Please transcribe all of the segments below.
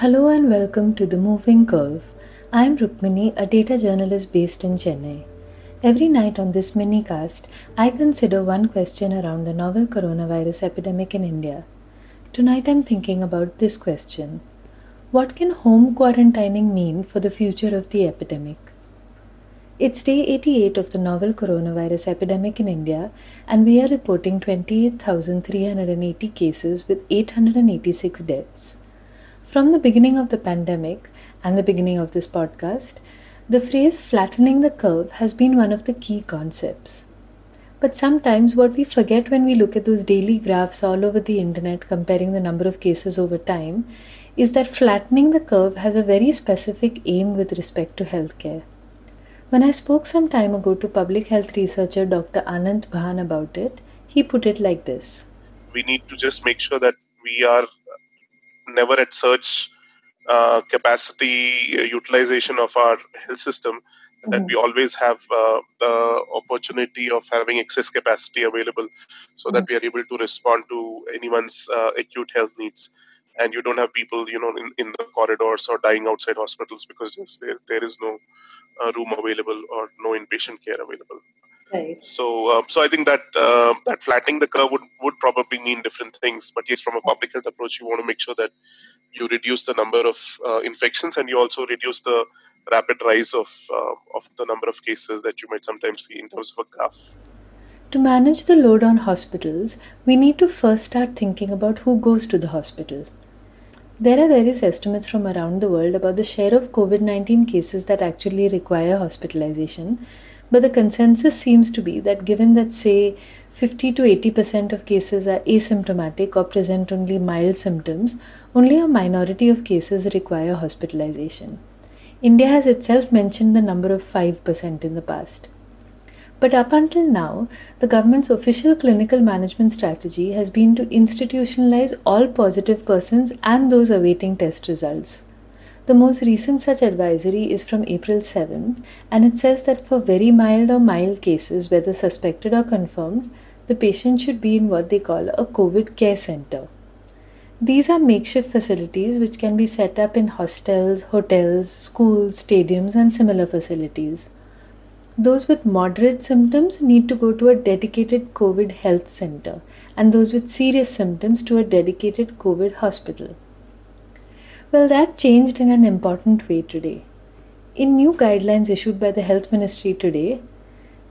Hello and welcome to The Moving Curve. I am Rukmini, a data journalist based in Chennai. Every night on this mini cast, I consider one question around the novel coronavirus epidemic in India. Tonight I'm thinking about this question What can home quarantining mean for the future of the epidemic? It's day 88 of the novel coronavirus epidemic in India, and we are reporting 28,380 cases with 886 deaths. From the beginning of the pandemic and the beginning of this podcast, the phrase flattening the curve has been one of the key concepts. But sometimes what we forget when we look at those daily graphs all over the internet comparing the number of cases over time is that flattening the curve has a very specific aim with respect to healthcare. When I spoke some time ago to public health researcher Dr. Anant Bhan about it, he put it like this We need to just make sure that we are never at surge uh, capacity utilization of our health system mm-hmm. that we always have uh, the opportunity of having excess capacity available so mm-hmm. that we are able to respond to anyone's uh, acute health needs and you don't have people you know in, in the corridors or dying outside hospitals because just there, there is no uh, room available or no inpatient care available Right. So, uh, so I think that uh, that flattening the curve would, would probably mean different things. But yes, from a public health approach, you want to make sure that you reduce the number of uh, infections and you also reduce the rapid rise of uh, of the number of cases that you might sometimes see in terms of a graph. To manage the load on hospitals, we need to first start thinking about who goes to the hospital. There are various estimates from around the world about the share of COVID 19 cases that actually require hospitalization but the consensus seems to be that given that, say, 50 to 80% of cases are asymptomatic or present only mild symptoms, only a minority of cases require hospitalization. India has itself mentioned the number of 5% in the past. But up until now, the government's official clinical management strategy has been to institutionalize all positive persons and those awaiting test results. The most recent such advisory is from April 7th, and it says that for very mild or mild cases, whether suspected or confirmed, the patient should be in what they call a COVID care center. These are makeshift facilities which can be set up in hostels, hotels, schools, stadiums, and similar facilities. Those with moderate symptoms need to go to a dedicated COVID health center, and those with serious symptoms to a dedicated COVID hospital. Well, that changed in an important way today. In new guidelines issued by the Health Ministry today,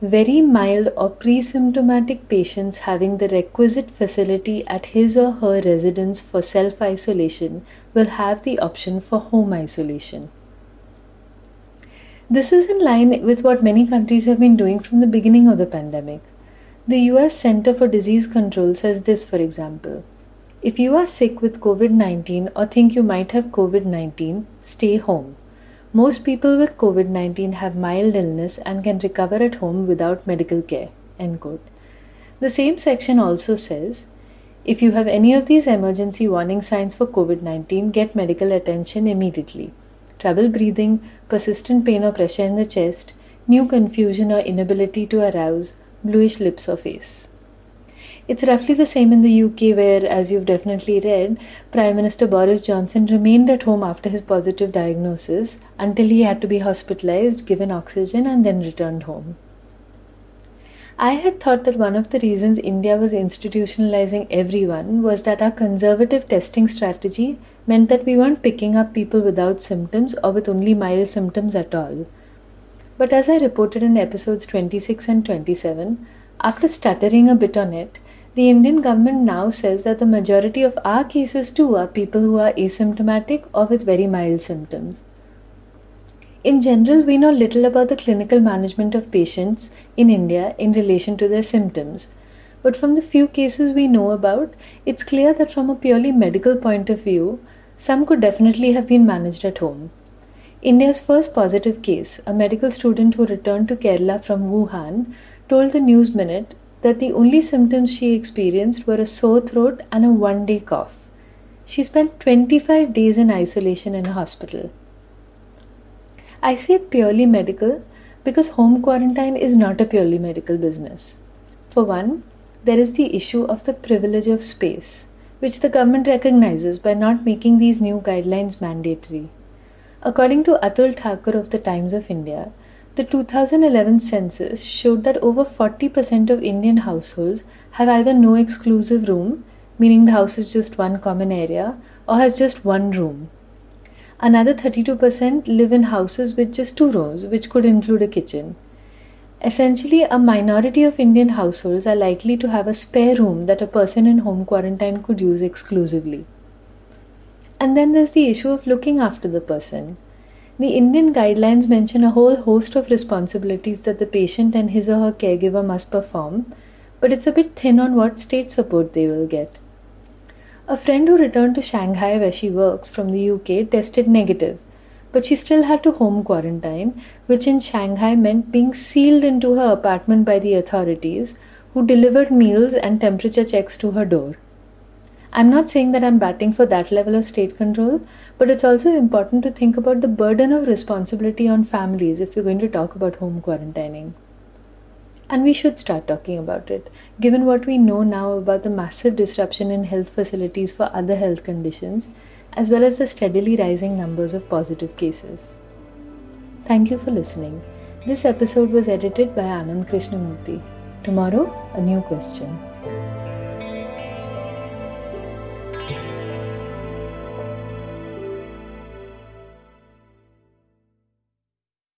very mild or pre symptomatic patients having the requisite facility at his or her residence for self isolation will have the option for home isolation. This is in line with what many countries have been doing from the beginning of the pandemic. The US Center for Disease Control says this, for example. If you are sick with COVID 19 or think you might have COVID 19, stay home. Most people with COVID 19 have mild illness and can recover at home without medical care. End quote. The same section also says if you have any of these emergency warning signs for COVID 19, get medical attention immediately. Trouble breathing, persistent pain or pressure in the chest, new confusion or inability to arouse, bluish lips or face. It's roughly the same in the UK, where, as you've definitely read, Prime Minister Boris Johnson remained at home after his positive diagnosis until he had to be hospitalized, given oxygen, and then returned home. I had thought that one of the reasons India was institutionalizing everyone was that our conservative testing strategy meant that we weren't picking up people without symptoms or with only mild symptoms at all. But as I reported in episodes 26 and 27, after stuttering a bit on it, the Indian government now says that the majority of our cases too are people who are asymptomatic or with very mild symptoms. In general, we know little about the clinical management of patients in India in relation to their symptoms. But from the few cases we know about, it's clear that from a purely medical point of view, some could definitely have been managed at home. India's first positive case, a medical student who returned to Kerala from Wuhan, told the News Minute that the only symptoms she experienced were a sore throat and a one day cough. She spent 25 days in isolation in a hospital. I say purely medical because home quarantine is not a purely medical business. For one, there is the issue of the privilege of space. which the government recognizes by not making these new guidelines mandatory. According to Atul Thakur of the Times of India, the 2011 census showed that over 40% of Indian households have either no exclusive room, meaning the house is just one common area, or has just one room. Another 32% live in houses with just two rooms, which could include a kitchen. Essentially, a minority of Indian households are likely to have a spare room that a person in home quarantine could use exclusively. And then there's the issue of looking after the person. The Indian guidelines mention a whole host of responsibilities that the patient and his or her caregiver must perform, but it's a bit thin on what state support they will get. A friend who returned to Shanghai, where she works from the UK, tested negative, but she still had to home quarantine, which in Shanghai meant being sealed into her apartment by the authorities, who delivered meals and temperature checks to her door. I'm not saying that I'm batting for that level of state control, but it's also important to think about the burden of responsibility on families if you're going to talk about home quarantining. And we should start talking about it, given what we know now about the massive disruption in health facilities for other health conditions, as well as the steadily rising numbers of positive cases. Thank you for listening. This episode was edited by Anand Krishnamurthy. Tomorrow, a new question.